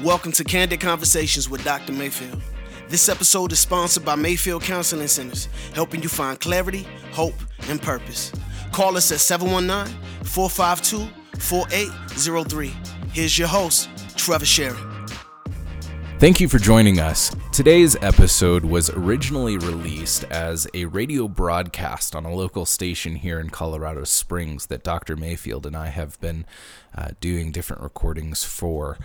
Welcome to Candid Conversations with Dr. Mayfield. This episode is sponsored by Mayfield Counseling Centers, helping you find clarity, hope, and purpose. Call us at 719 452 4803. Here's your host, Trevor Sharon. Thank you for joining us. Today's episode was originally released as a radio broadcast on a local station here in Colorado Springs that Dr. Mayfield and I have been uh, doing different recordings for.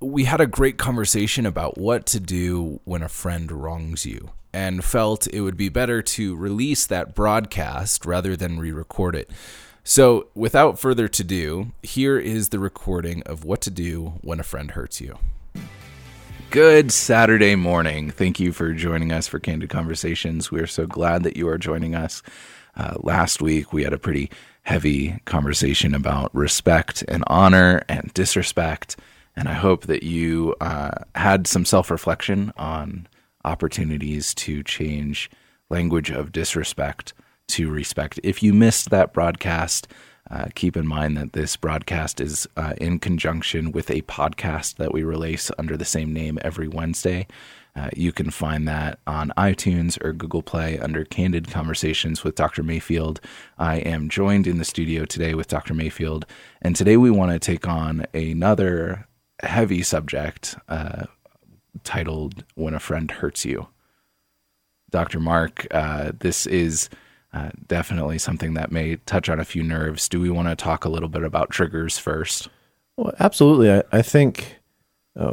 We had a great conversation about what to do when a friend wrongs you and felt it would be better to release that broadcast rather than re record it. So, without further to do, here is the recording of what to do when a friend hurts you. Good Saturday morning. Thank you for joining us for Candid Conversations. We are so glad that you are joining us. Uh, last week, we had a pretty heavy conversation about respect and honor and disrespect. And I hope that you uh, had some self reflection on opportunities to change language of disrespect to respect. If you missed that broadcast, uh, keep in mind that this broadcast is uh, in conjunction with a podcast that we release under the same name every Wednesday. Uh, you can find that on iTunes or Google Play under Candid Conversations with Dr. Mayfield. I am joined in the studio today with Dr. Mayfield, and today we want to take on another heavy subject uh, titled When a Friend Hurts You. Dr. Mark, uh, this is uh, definitely something that may touch on a few nerves. Do we want to talk a little bit about triggers first? Well, absolutely. I, I think uh,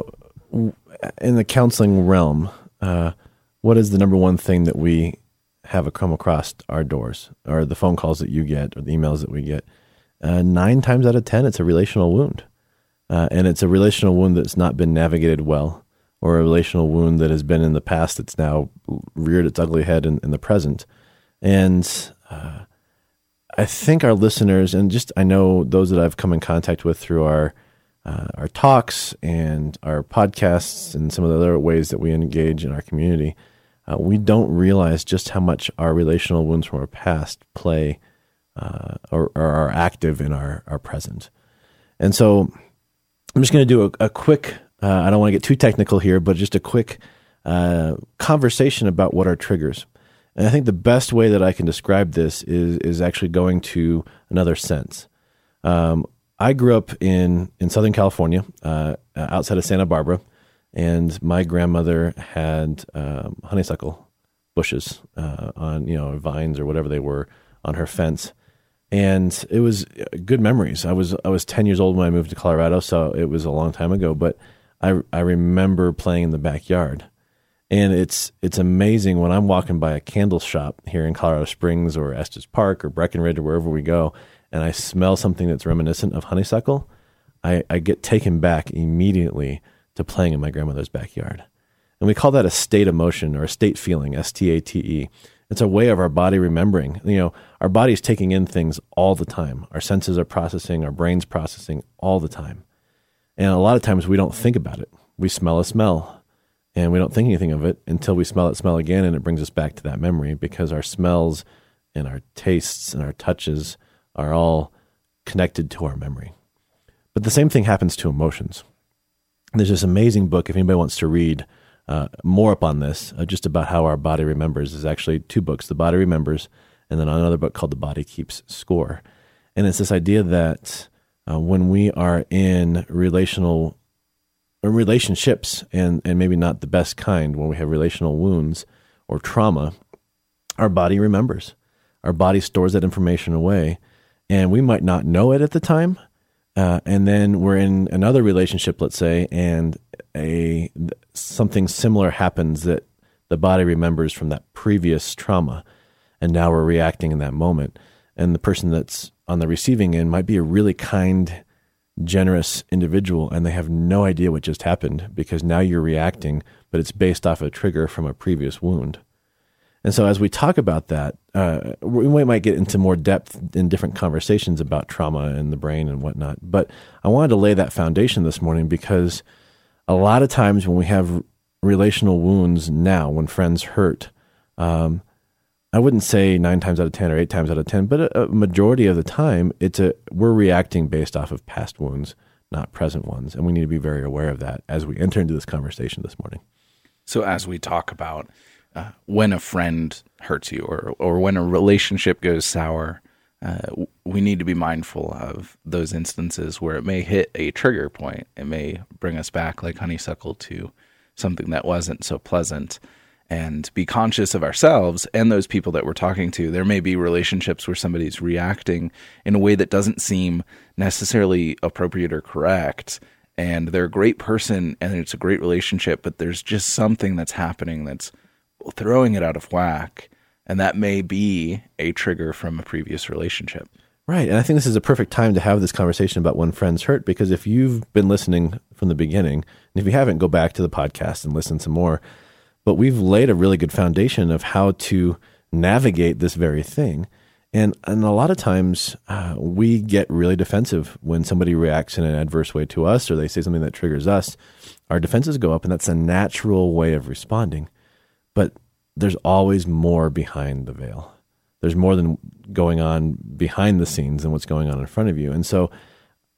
in the counseling realm, uh, what is the number one thing that we have come across our doors, or the phone calls that you get, or the emails that we get? Uh, nine times out of ten, it's a relational wound, uh, and it's a relational wound that's not been navigated well, or a relational wound that has been in the past that's now reared its ugly head in, in the present. And uh, I think our listeners, and just I know those that I've come in contact with through our uh, our talks and our podcasts and some of the other ways that we engage in our community, uh, we don't realize just how much our relational wounds from our past play uh, or, or, are active in our, our present. And so I'm just going to do a, a quick, uh, I don't want to get too technical here, but just a quick uh, conversation about what are triggers. And I think the best way that I can describe this is is actually going to another sense. Um, I grew up in in Southern California, uh, outside of Santa Barbara, and my grandmother had um, honeysuckle bushes uh, on you know vines or whatever they were on her fence, and it was uh, good memories. I was I was ten years old when I moved to Colorado, so it was a long time ago. But I I remember playing in the backyard and it's it's amazing when I'm walking by a candle shop here in Colorado Springs or Estes Park or Breckenridge or wherever we go, and I smell something that's reminiscent of honeysuckle, I, I get taken back immediately to playing in my grandmother's backyard. And we call that a state emotion or a state feeling, S T A T E. It's a way of our body remembering. You know, our body's taking in things all the time. Our senses are processing, our brain's processing all the time. And a lot of times we don't think about it. We smell a smell and we don't think anything of it until we smell it smell again and it brings us back to that memory because our smells and our tastes and our touches are all connected to our memory but the same thing happens to emotions there's this amazing book if anybody wants to read uh, more up on this uh, just about how our body remembers is actually two books the body remembers and then another book called the body keeps score and it's this idea that uh, when we are in relational relationships and, and maybe not the best kind when we have relational wounds or trauma, our body remembers. Our body stores that information away, and we might not know it at the time. Uh, and then we're in another relationship, let's say, and a something similar happens that the body remembers from that previous trauma, and now we're reacting in that moment. And the person that's on the receiving end might be a really kind generous individual and they have no idea what just happened because now you're reacting, but it's based off a trigger from a previous wound. And so, as we talk about that, uh, we might get into more depth in different conversations about trauma and the brain and whatnot. But I wanted to lay that foundation this morning because a lot of times when we have relational wounds now, when friends hurt, um, I wouldn't say nine times out of 10 or eight times out of 10, but a, a, majority of the time, it's a, we're reacting based off of past wounds, not present ones. And we need to be very aware of that as we enter into this conversation this morning. So, as we talk about uh, when a friend hurts you or, or when a relationship goes sour, uh, we need to be mindful of those instances where it may hit a trigger point. It may bring us back, like honeysuckle, to something that wasn't so pleasant and be conscious of ourselves and those people that we're talking to. There may be relationships where somebody's reacting in a way that doesn't seem necessarily appropriate or correct. And they're a great person and it's a great relationship, but there's just something that's happening that's throwing it out of whack. And that may be a trigger from a previous relationship. Right. And I think this is a perfect time to have this conversation about when friends hurt because if you've been listening from the beginning, and if you haven't, go back to the podcast and listen some more but we've laid a really good foundation of how to navigate this very thing. And, and a lot of times uh, we get really defensive when somebody reacts in an adverse way to us or they say something that triggers us. Our defenses go up, and that's a natural way of responding. But there's always more behind the veil. There's more than going on behind the scenes than what's going on in front of you. And so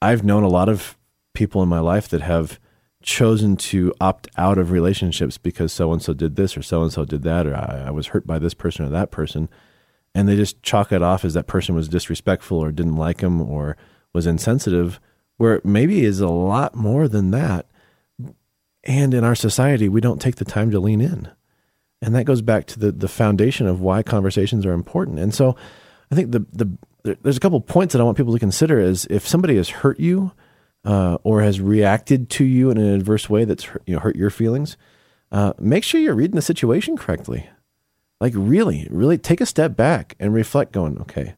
I've known a lot of people in my life that have chosen to opt out of relationships because so and so did this or so and so did that or I, I, was hurt by this person or that person and they just chalk it off as that person was disrespectful or didn't like them or was insensitive where maybe is a lot more than that and in our society we don't take the time to lean in and that goes back to the the foundation of why conversations are important and so i think the the there's a couple points that i want people to consider is if somebody has hurt you uh, or has reacted to you in an adverse way that's you know, hurt your feelings, uh, make sure you're reading the situation correctly. Like, really, really take a step back and reflect, going, okay,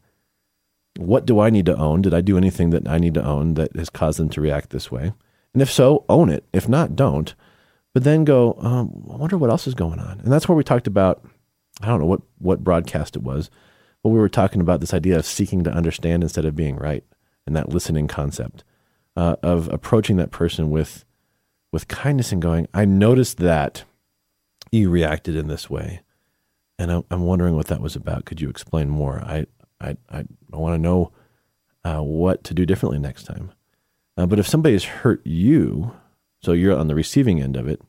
what do I need to own? Did I do anything that I need to own that has caused them to react this way? And if so, own it. If not, don't. But then go, um, I wonder what else is going on. And that's where we talked about, I don't know what, what broadcast it was, but we were talking about this idea of seeking to understand instead of being right and that listening concept uh, of approaching that person with with kindness and going, I noticed that you reacted in this way, and I'm, I'm wondering what that was about. Could you explain more? I I I, I want to know uh, what to do differently next time. Uh, but if somebody has hurt you, so you're on the receiving end of it,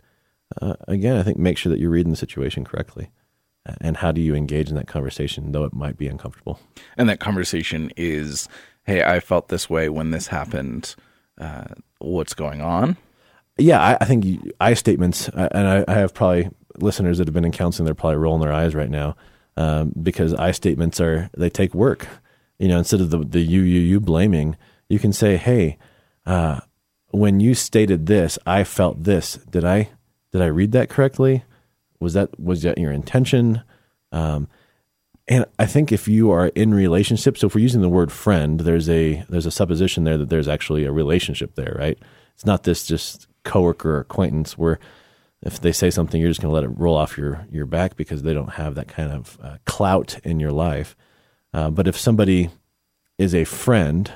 uh, again, I think make sure that you're reading the situation correctly. And how do you engage in that conversation, though it might be uncomfortable? And that conversation is, hey, I felt this way when this happened uh, what's going on. Yeah, I, I think I statements, and I, I, have probably listeners that have been in counseling. They're probably rolling their eyes right now um, because I statements are they take work. You know, instead of the the you you you blaming, you can say, "Hey, uh, when you stated this, I felt this. Did I did I read that correctly? Was that was that your intention?" Um, and I think if you are in relationship, so if we're using the word friend, there's a there's a supposition there that there's actually a relationship there, right? It's not this just coworker or acquaintance where if they say something, you're just going to let it roll off your your back because they don't have that kind of uh, clout in your life. Uh, but if somebody is a friend,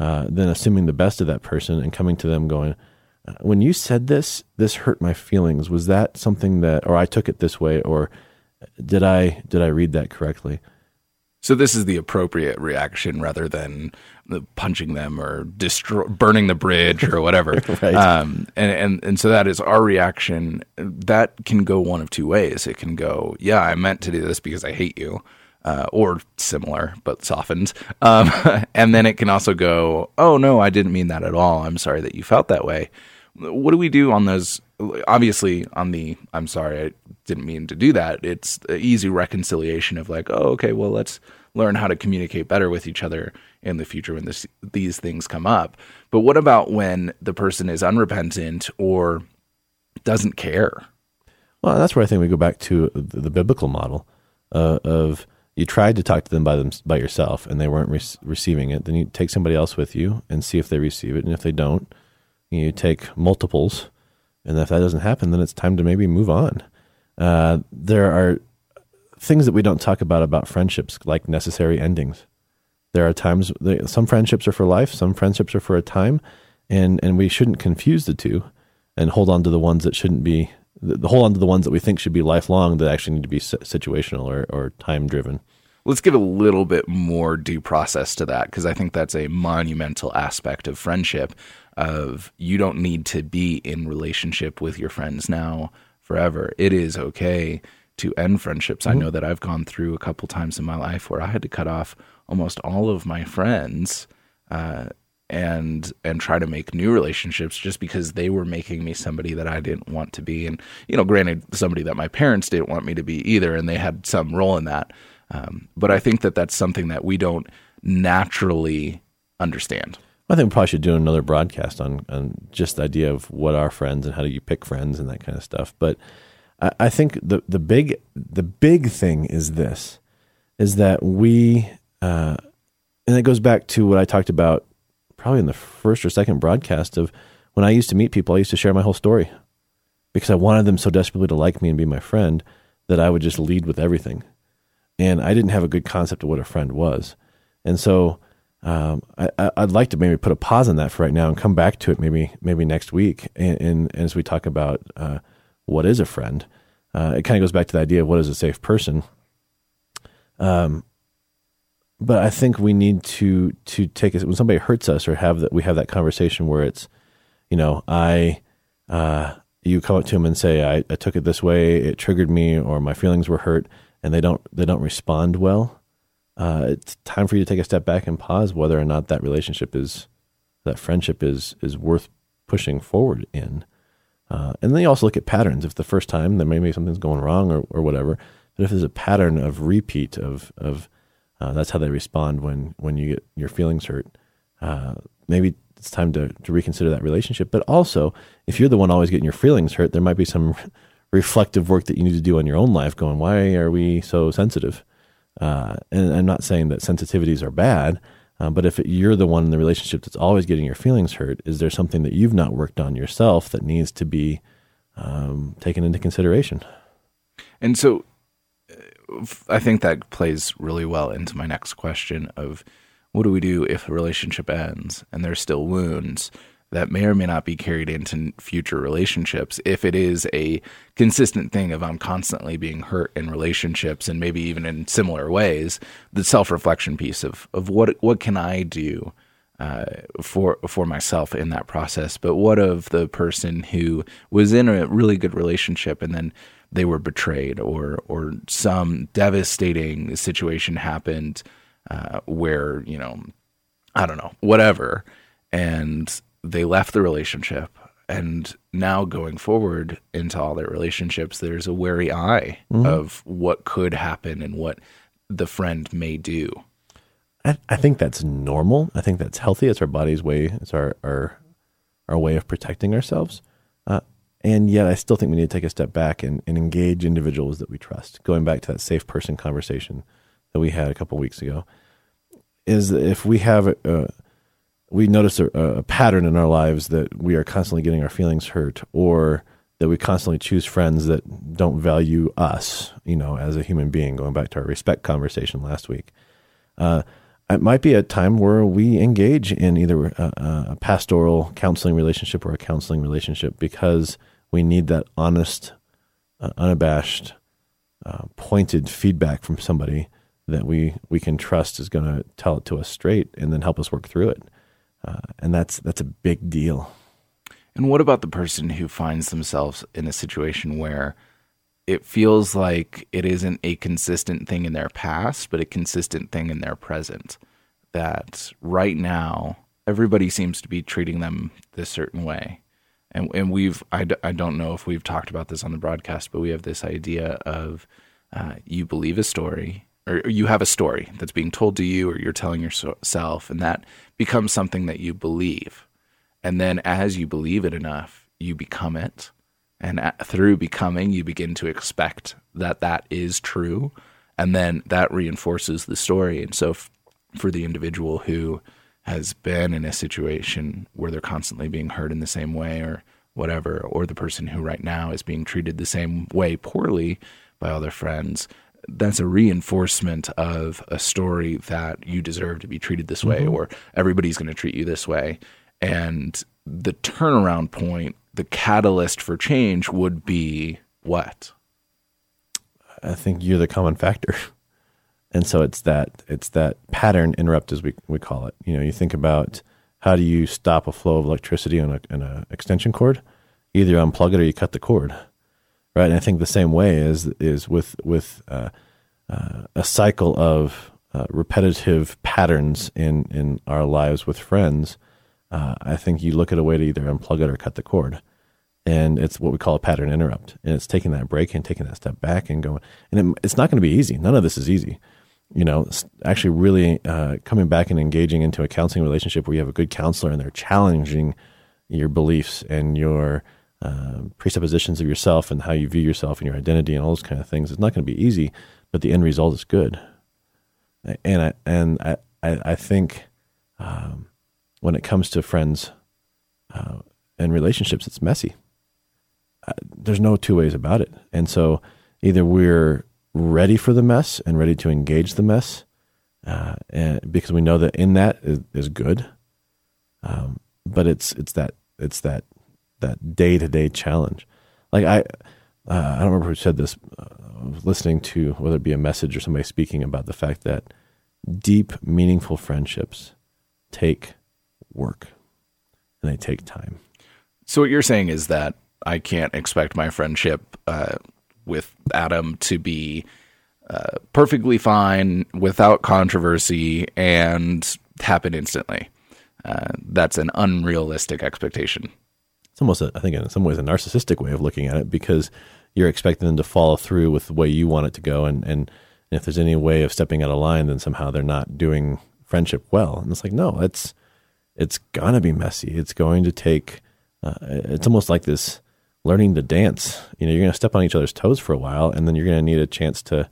uh, then assuming the best of that person and coming to them going, uh, when you said this, this hurt my feelings. Was that something that, or I took it this way, or did I did I read that correctly? So this is the appropriate reaction rather than punching them or destroy, burning the bridge or whatever. right. Um, and, and and so that is our reaction. That can go one of two ways. It can go, yeah, I meant to do this because I hate you, uh, or similar but softened. Um, and then it can also go, oh no, I didn't mean that at all. I'm sorry that you felt that way. What do we do on those? Obviously, on the I'm sorry, I didn't mean to do that. It's easy reconciliation of like, oh, okay, well, let's learn how to communicate better with each other in the future when this, these things come up. But what about when the person is unrepentant or doesn't care? Well, that's where I think we go back to the, the biblical model uh, of you tried to talk to them by them by yourself and they weren't re- receiving it. Then you take somebody else with you and see if they receive it, and if they don't, you take multiples. And if that doesn't happen, then it's time to maybe move on. Uh, there are things that we don't talk about about friendships, like necessary endings. There are times some friendships are for life, some friendships are for a time, and and we shouldn't confuse the two, and hold on to the ones that shouldn't be. The, hold on to the ones that we think should be lifelong that actually need to be situational or, or time driven. Let's give a little bit more due process to that because I think that's a monumental aspect of friendship of you don't need to be in relationship with your friends now forever. It is okay to end friendships. Mm-hmm. I know that I've gone through a couple times in my life where I had to cut off almost all of my friends uh, and and try to make new relationships just because they were making me somebody that I didn't want to be. And you know, granted, somebody that my parents didn't want me to be either, and they had some role in that. Um, but I think that that's something that we don't naturally understand. I think we probably should do another broadcast on on just the idea of what are friends and how do you pick friends and that kind of stuff. But I, I think the the big the big thing is this is that we uh, and it goes back to what I talked about probably in the first or second broadcast of when I used to meet people, I used to share my whole story because I wanted them so desperately to like me and be my friend that I would just lead with everything. And I didn't have a good concept of what a friend was. And so um, I, would like to maybe put a pause on that for right now and come back to it maybe maybe next week. And, and as we talk about uh, what is a friend, uh, it kind of goes back to the idea of what is a safe person. Um, but I think we need to to take it when somebody hurts us or have that we have that conversation where it's, you know, I, uh, you come up to him and say, I, I took it this way, it triggered me, or my feelings were hurt, and they don't they don't respond well. Uh, it's time for you to take a step back and pause whether or not that relationship is that friendship is is worth pushing forward in. Uh, and then you also look at patterns. If the first time, then maybe something's going wrong or, or whatever. But if there's a pattern of repeat of of uh, that's how they respond when when you get your feelings hurt. Uh, maybe it's time to to reconsider that relationship. But also, if you're the one always getting your feelings hurt, there might be some reflective work that you need to do on your own life. Going, why are we so sensitive? Uh, and I'm not saying that sensitivities are bad, uh, but if it, you're the one in the relationship that's always getting your feelings hurt, is there something that you've not worked on yourself that needs to be um, taken into consideration? And so, I think that plays really well into my next question of what do we do if a relationship ends and there's still wounds that may or may not be carried into future relationships. If it is a consistent thing of I'm constantly being hurt in relationships and maybe even in similar ways the self-reflection piece of of what what can I do uh, for for myself in that process? But what of the person who was in a really good relationship and then they were betrayed or or some devastating situation happened uh, where you know I don't know whatever and they left the relationship and now going forward into all their relationships there's a wary eye mm-hmm. of what could happen and what the friend may do I, I, think that's normal i think that's healthy it's our body's way it's our our our way of protecting ourselves uh, and yet, I still think we need to take a step back and, and engage individuals that we trust. Going back to that safe person conversation that we had a couple weeks ago, is if we have a, we notice a, a, pattern in our lives that we are constantly getting our feelings hurt, or that we constantly choose friends that don't value us, you know, as a human being. Going back to our respect conversation last week, uh, it might be a time where we engage in either a, a pastoral counseling relationship or a counseling relationship because we need that honest, uh, unabashed, uh, pointed feedback from somebody that we we can trust is going to tell it to us straight and then help us work through it. Uh, and that's that's a big deal. And what about the person who finds themselves in a situation where it feels like it isn't a consistent thing in their past, but a consistent thing in their present? That right now everybody seems to be treating them this certain way and and we've I d- I don't know if we've talked about this on the broadcast, but we have this idea of uh, you believe a story or you have a story that's being told to you or you're telling yourself, and that becomes something that you believe, and then as you believe it enough, you become it, and at, through becoming, you begin to expect that that is true, and then that reinforces the story, and so f- for the individual who has been in a situation where they're constantly being hurt in the same way or whatever, or the person who right now is being treated the same way poorly by all their friends, that's a reinforcement of a story that you deserve to be treated this way mm-hmm. or everybody's going to treat you this way. And the turnaround point, the catalyst for change would be what? I think you're the common factor. and so it's that it's that pattern interrupt as we we call it. You know, you think about how do you stop a flow of electricity on a, on a extension cord? Either you unplug it or you cut the cord, right? And I think the same way is is with with uh, uh, a cycle of uh, repetitive patterns in in our lives with friends. Uh, I think you look at a way to either unplug it or cut the cord and it's what we call a pattern interrupt and it's taking that break and taking that step back and going and it, it's not going to be easy none of this is easy you know actually really uh, coming back and engaging into a counseling relationship where you have a good counselor and they're challenging your beliefs and your uh, presuppositions of yourself and how you view yourself and your identity and all those kind of things it's not going to be easy but the end result is good and i and i i, I think um, when it comes to friends uh, and relationships it's messy there's no two ways about it. And so either we're ready for the mess and ready to engage the mess, uh, and because we know that in that is, is good. Um, but it's it's that it's that that day to day challenge. Like I, uh, I don't remember who said this. Uh, listening to whether it be a message or somebody speaking about the fact that deep, meaningful friendships take work and they take time. So what you're saying is that I can't expect my friendship uh, with Adam to be uh, perfectly fine without controversy and happen instantly. Uh, that's an unrealistic expectation. It's almost, a, I think, in some ways, a narcissistic way of looking at it because you're expecting them to follow through with the way you want it to go, and and if there's any way of stepping out of line, then somehow they're not doing friendship well. And it's like, no, it's it's gonna be messy. It's going to take. Uh, it's almost like this learning to dance. You know, you're going to step on each other's toes for a while, and then you're going to need a chance to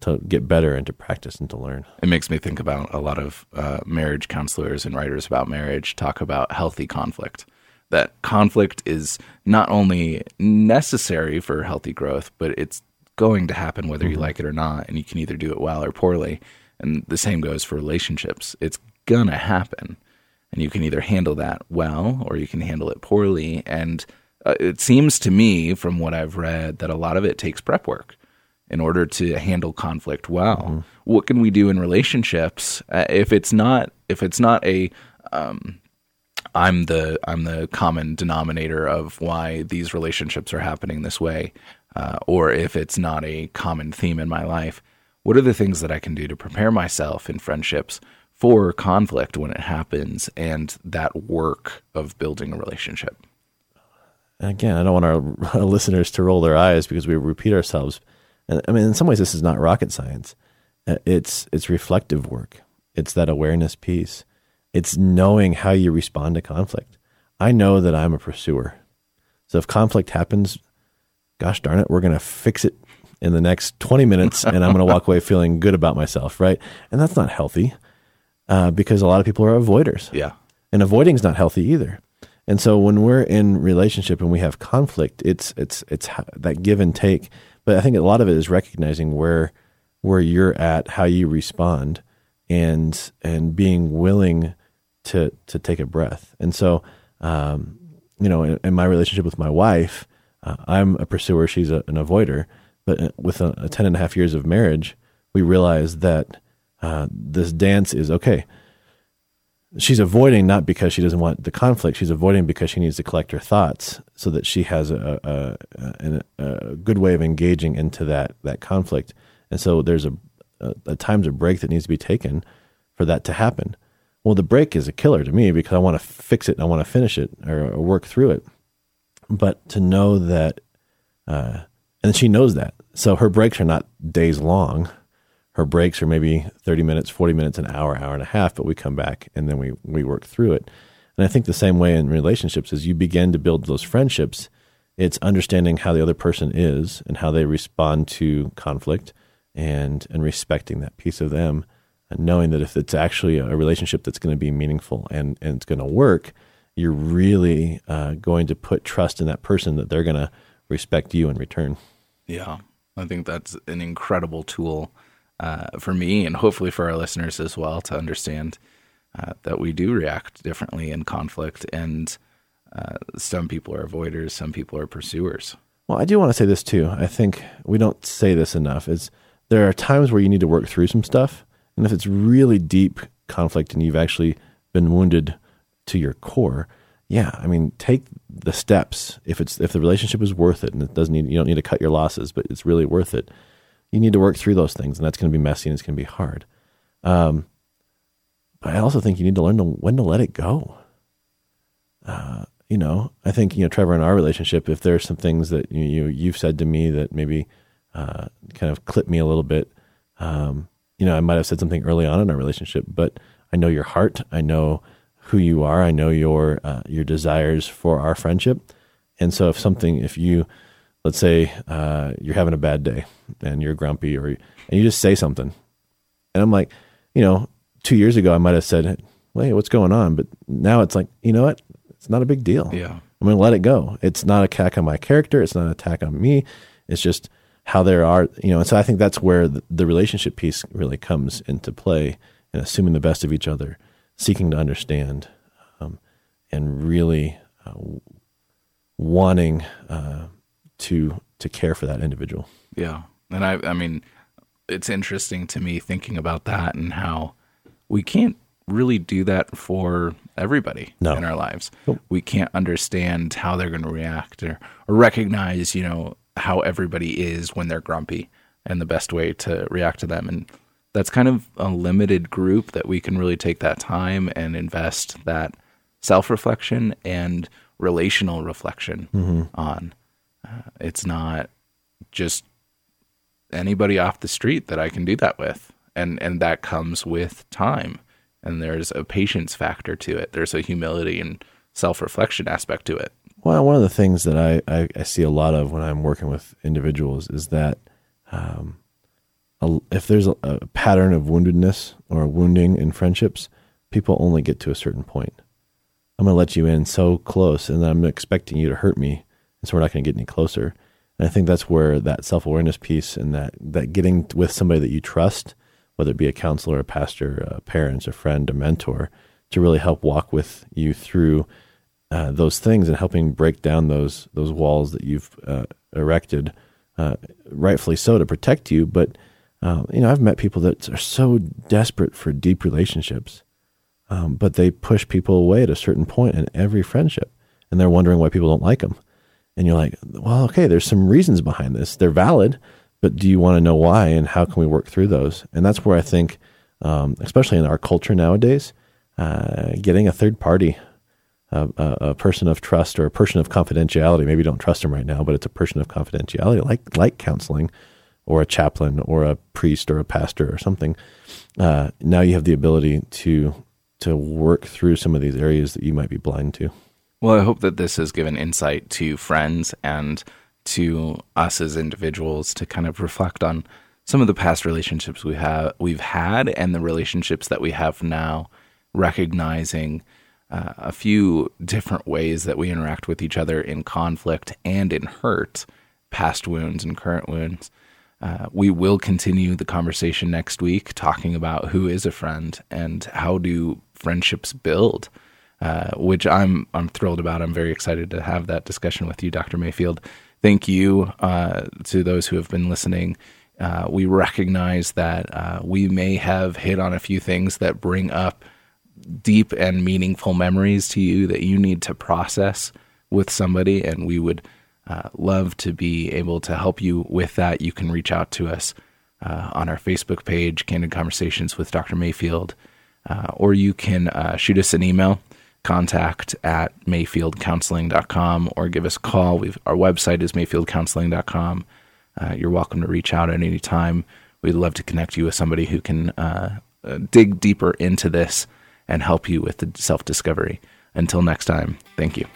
to get better and to practice and to learn. It makes me think about a lot of uh, marriage counselors and writers about marriage talk about healthy conflict. That conflict is not only necessary for healthy growth, but it's going to happen whether mm-hmm. you like it or not, and you can either do it well or poorly. And the same goes for relationships. It's gonna happen, and you can either handle that well or you can handle it poorly. And uh, it seems to me from what I've read that a lot of it takes prep work in order to handle conflict well. Mm-hmm. What can we do in relationships uh, if it's not if it's not a um, I'm the I'm the common denominator of why these relationships are happening this way, uh, or if it's not a common theme in my life. What are the things that I can do to prepare myself in friendships for conflict when it happens and that work of building a relationship? again, I don't want our, listeners to roll their eyes because we repeat ourselves. I mean, in some ways, this is not rocket science. Uh, it's it's reflective work. It's that awareness piece. It's knowing how you respond to conflict. I know that I'm a pursuer. So if conflict happens, gosh darn it, we're going to fix it in the next 20 minutes and I'm going to walk away feeling good about myself, right? And that's not healthy uh, because a lot of people are avoiders. Yeah. And avoiding is not healthy either. And so when we're in relationship and we have conflict, it's it's it's that give and take. But I think a lot of it is recognizing where where you're at, how you respond, and and being willing to to take a breath. And so, um, you know, in, in, my relationship with my wife, uh, I'm a pursuer; she's a, an avoider. But uh, with a, a, ten and a half years of marriage, we realized that uh, this dance is okay she's avoiding not because she doesn't want the conflict. She's avoiding because she needs to collect her thoughts so that she has a, a, a, good way of engaging into that that conflict. And so there's a, a, a times a break that needs to be taken for that to happen. Well, the break is a killer to me because I want to fix it and I want to finish it or, or work through it. But to know that, uh, and she knows that, so her breaks are not days long her breaks are maybe 30 minutes, 40 minutes, an hour, hour and a half, but we come back and then we, we work through it. And I think the same way in relationships as you begin to build those friendships, it's understanding how the other person is and how they respond to conflict and, and respecting that piece of them and knowing that if it's actually a relationship that's going to be meaningful and, and it's going to work, you're really uh, going to put trust in that person that they're going to respect you in return. Yeah, I think that's an incredible tool uh, for me and hopefully for our listeners as well to understand uh, that we do react differently in conflict. And uh, some people are avoiders, some people are pursuers. Well, I do want to say this too. I think we don't say this enough. Is there are times where you need to work through some stuff. And if it's really deep conflict and you've actually been wounded to your core, yeah, I mean, take the steps. If it's if the relationship is worth it and it doesn't need you don't need to cut your losses, but it's really worth it. You need to work through those things, and that's going to be messy and it's going to be hard. Um, but I also think you need to learn to, when to let it go. Uh, you know, I think you know Trevor in our relationship. If there's some things that you, you you've said to me that maybe uh, kind of clip me a little bit, um, you know, I might have said something early on in our relationship, but I know your heart. I know who you are. I know your uh, your desires for our friendship. And so, if something, if you, let's say, uh, you're having a bad day and you're grumpy, or and you just say something, and I'm like, you know, two years ago I might have said, "Wait, what's going on?" But now it's like, you know what? It's not a big deal. Yeah. I'm going to let it go. It's not an attack on my character. It's not an attack on me. It's just how there are, you know. And so I think that's where the, the relationship piece really comes into play, and assuming the best of each other, seeking to understand, um, and really uh, wanting uh, to to care for that individual. Yeah. And I I mean it's interesting to me thinking about that and how we can't really do that for everybody No. in our lives. Nope. We can't understand how they're going to react or, or recognize, you know, how everybody is when they're grumpy and the best way to react to them. And that's kind of a limited group that we can really take that time and invest that self reflection and relational reflection on. Uh, it's not just anybody off the street that I can do that with. And and that comes with time. And there's a patience factor to it. There's a humility and self-reflection aspect to it. Well, one of the things that I, I, I see a lot of when I'm working with individuals is that um, a, if there's a, a pattern of woundedness or wounding in friendships, people only get to a certain point. I'm going to let you in so close, and I'm expecting you to hurt me, and so we're not going to get any closer. And I think that's where that self awareness piece and that that getting with somebody that you trust, whether it be a counselor, a pastor, a parent, a friend, a mentor, to really help walk with you through uh, those things and helping break down those those walls that you've uh, erected, uh, rightfully so, to protect you. But uh, you know, I've met people that are so desperate for deep relationships, um, but they push people away at a certain point in every friendship, and they're wondering why people don't like them. And you're like, well, okay, there's some reasons behind this. They're valid, but do you want to know why and how can we work through those? And that's where I think, um, especially in our culture nowadays, uh, getting a third party a, a, person of trust or a person of confidentiality. Maybe you don't trust them right now, but it's a person of confidentiality, like like counseling, or a chaplain, or a priest, or a pastor, or something. Uh, now you have the ability to to work through some of these areas that you might be blind to. Well, I hope that this has given insight to friends and to us as individuals to kind of reflect on some of the past relationships we have we've had and the relationships that we have now, recognizing uh, a few different ways that we interact with each other in conflict and in hurt, past wounds and current wounds. Uh, we will continue the conversation next week, talking about who is a friend and how do friendships build uh, which I'm I'm thrilled about. I'm very excited to have that discussion with you, Dr. Mayfield. Thank you uh, to those who have been listening. Uh, we recognize that uh, we may have hit on a few things that bring up deep and meaningful memories to you that you need to process with somebody, and we would uh, love to be able to help you with that. You can reach out to us uh, on our Facebook page, Candid Conversations with Dr. Mayfield, or you can shoot us an email contact at mayfieldcounseling.com or give us a call. We've, our website is mayfieldcounseling.com. Uh, you're welcome to reach out at any time. We'd love to connect you with somebody who can uh, uh, dig deeper into this and help you with the self discovery. Until next time, thank you.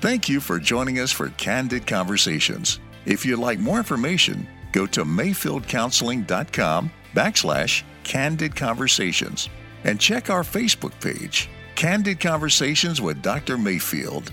Thank you for joining us for Candid Conversations. If you'd like more information, go to mayfieldcounseling.com backslash candid conversations and check our Facebook page. Candid Conversations with Dr. Mayfield.